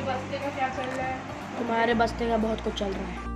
बस्ते का क्या चल रहा है? तुम्हारे बस्ते का बहुत कुछ चल रहा है।